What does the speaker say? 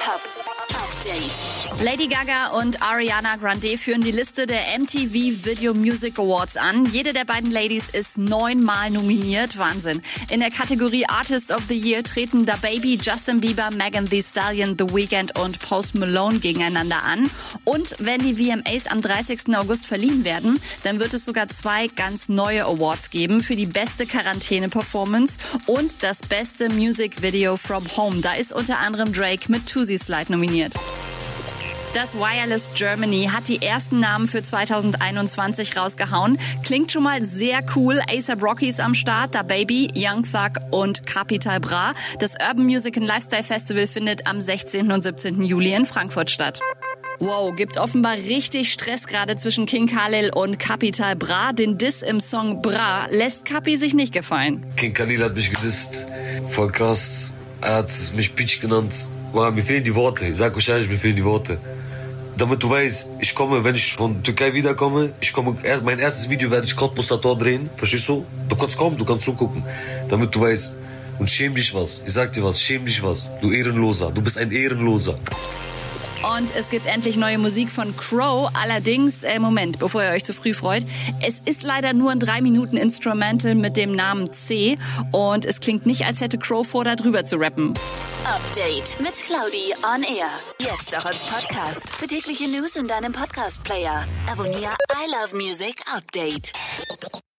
Hip-Hop Update. Lady Gaga und Ariana Grande führen die Liste der MTV Video Music Awards an. Jede der beiden Ladies ist neunmal nominiert. Wahnsinn. In der Kategorie Artist of the Year treten Da Baby, Justin Bieber, Megan Thee Stallion, The Weeknd und Post Malone gegeneinander an. Und wenn die VMAs am 30. August verliehen werden, dann wird es sogar zwei ganz neue Awards geben für die beste Quarantäne-Performance und das beste Music Video from Home. Da ist unter anderem Drake mit Tusi Slide nominiert. Das Wireless Germany hat die ersten Namen für 2021 rausgehauen. Klingt schon mal sehr cool. ASAP Rocky ist am Start, Da Baby, Young Thug und Capital Bra. Das Urban Music and Lifestyle Festival findet am 16. und 17. Juli in Frankfurt statt. Wow, gibt offenbar richtig Stress gerade zwischen King Khalil und Capital Bra. Den Diss im Song Bra lässt Capi sich nicht gefallen. King Khalil hat mich gedisst. Voll krass. Er hat mich Bitch genannt. Wow, mir fehlen die Worte. Ich sag euch ehrlich, mir fehlen die Worte. Damit du weißt, ich komme, wenn ich von Türkei wiederkomme, ich komme, mein erstes Video werde ich Cottbusser Tor drehen. Verstehst du? Du kannst kommen, du kannst zugucken. Damit du weißt. Und schäm dich was. Ich sag dir was, schäm dich was. Du Ehrenloser. Du bist ein Ehrenloser. Und es gibt endlich neue Musik von Crow. Allerdings, äh, Moment, bevor ihr euch zu früh freut. Es ist leider nur ein 3 Minuten Instrumental mit dem Namen C. Und es klingt nicht, als hätte Crow vor, da drüber zu rappen. Update mit Claudi on Air. Jetzt auch als Podcast. Für tägliche News in deinem Podcast-Player. Abonniere I Love Music Update.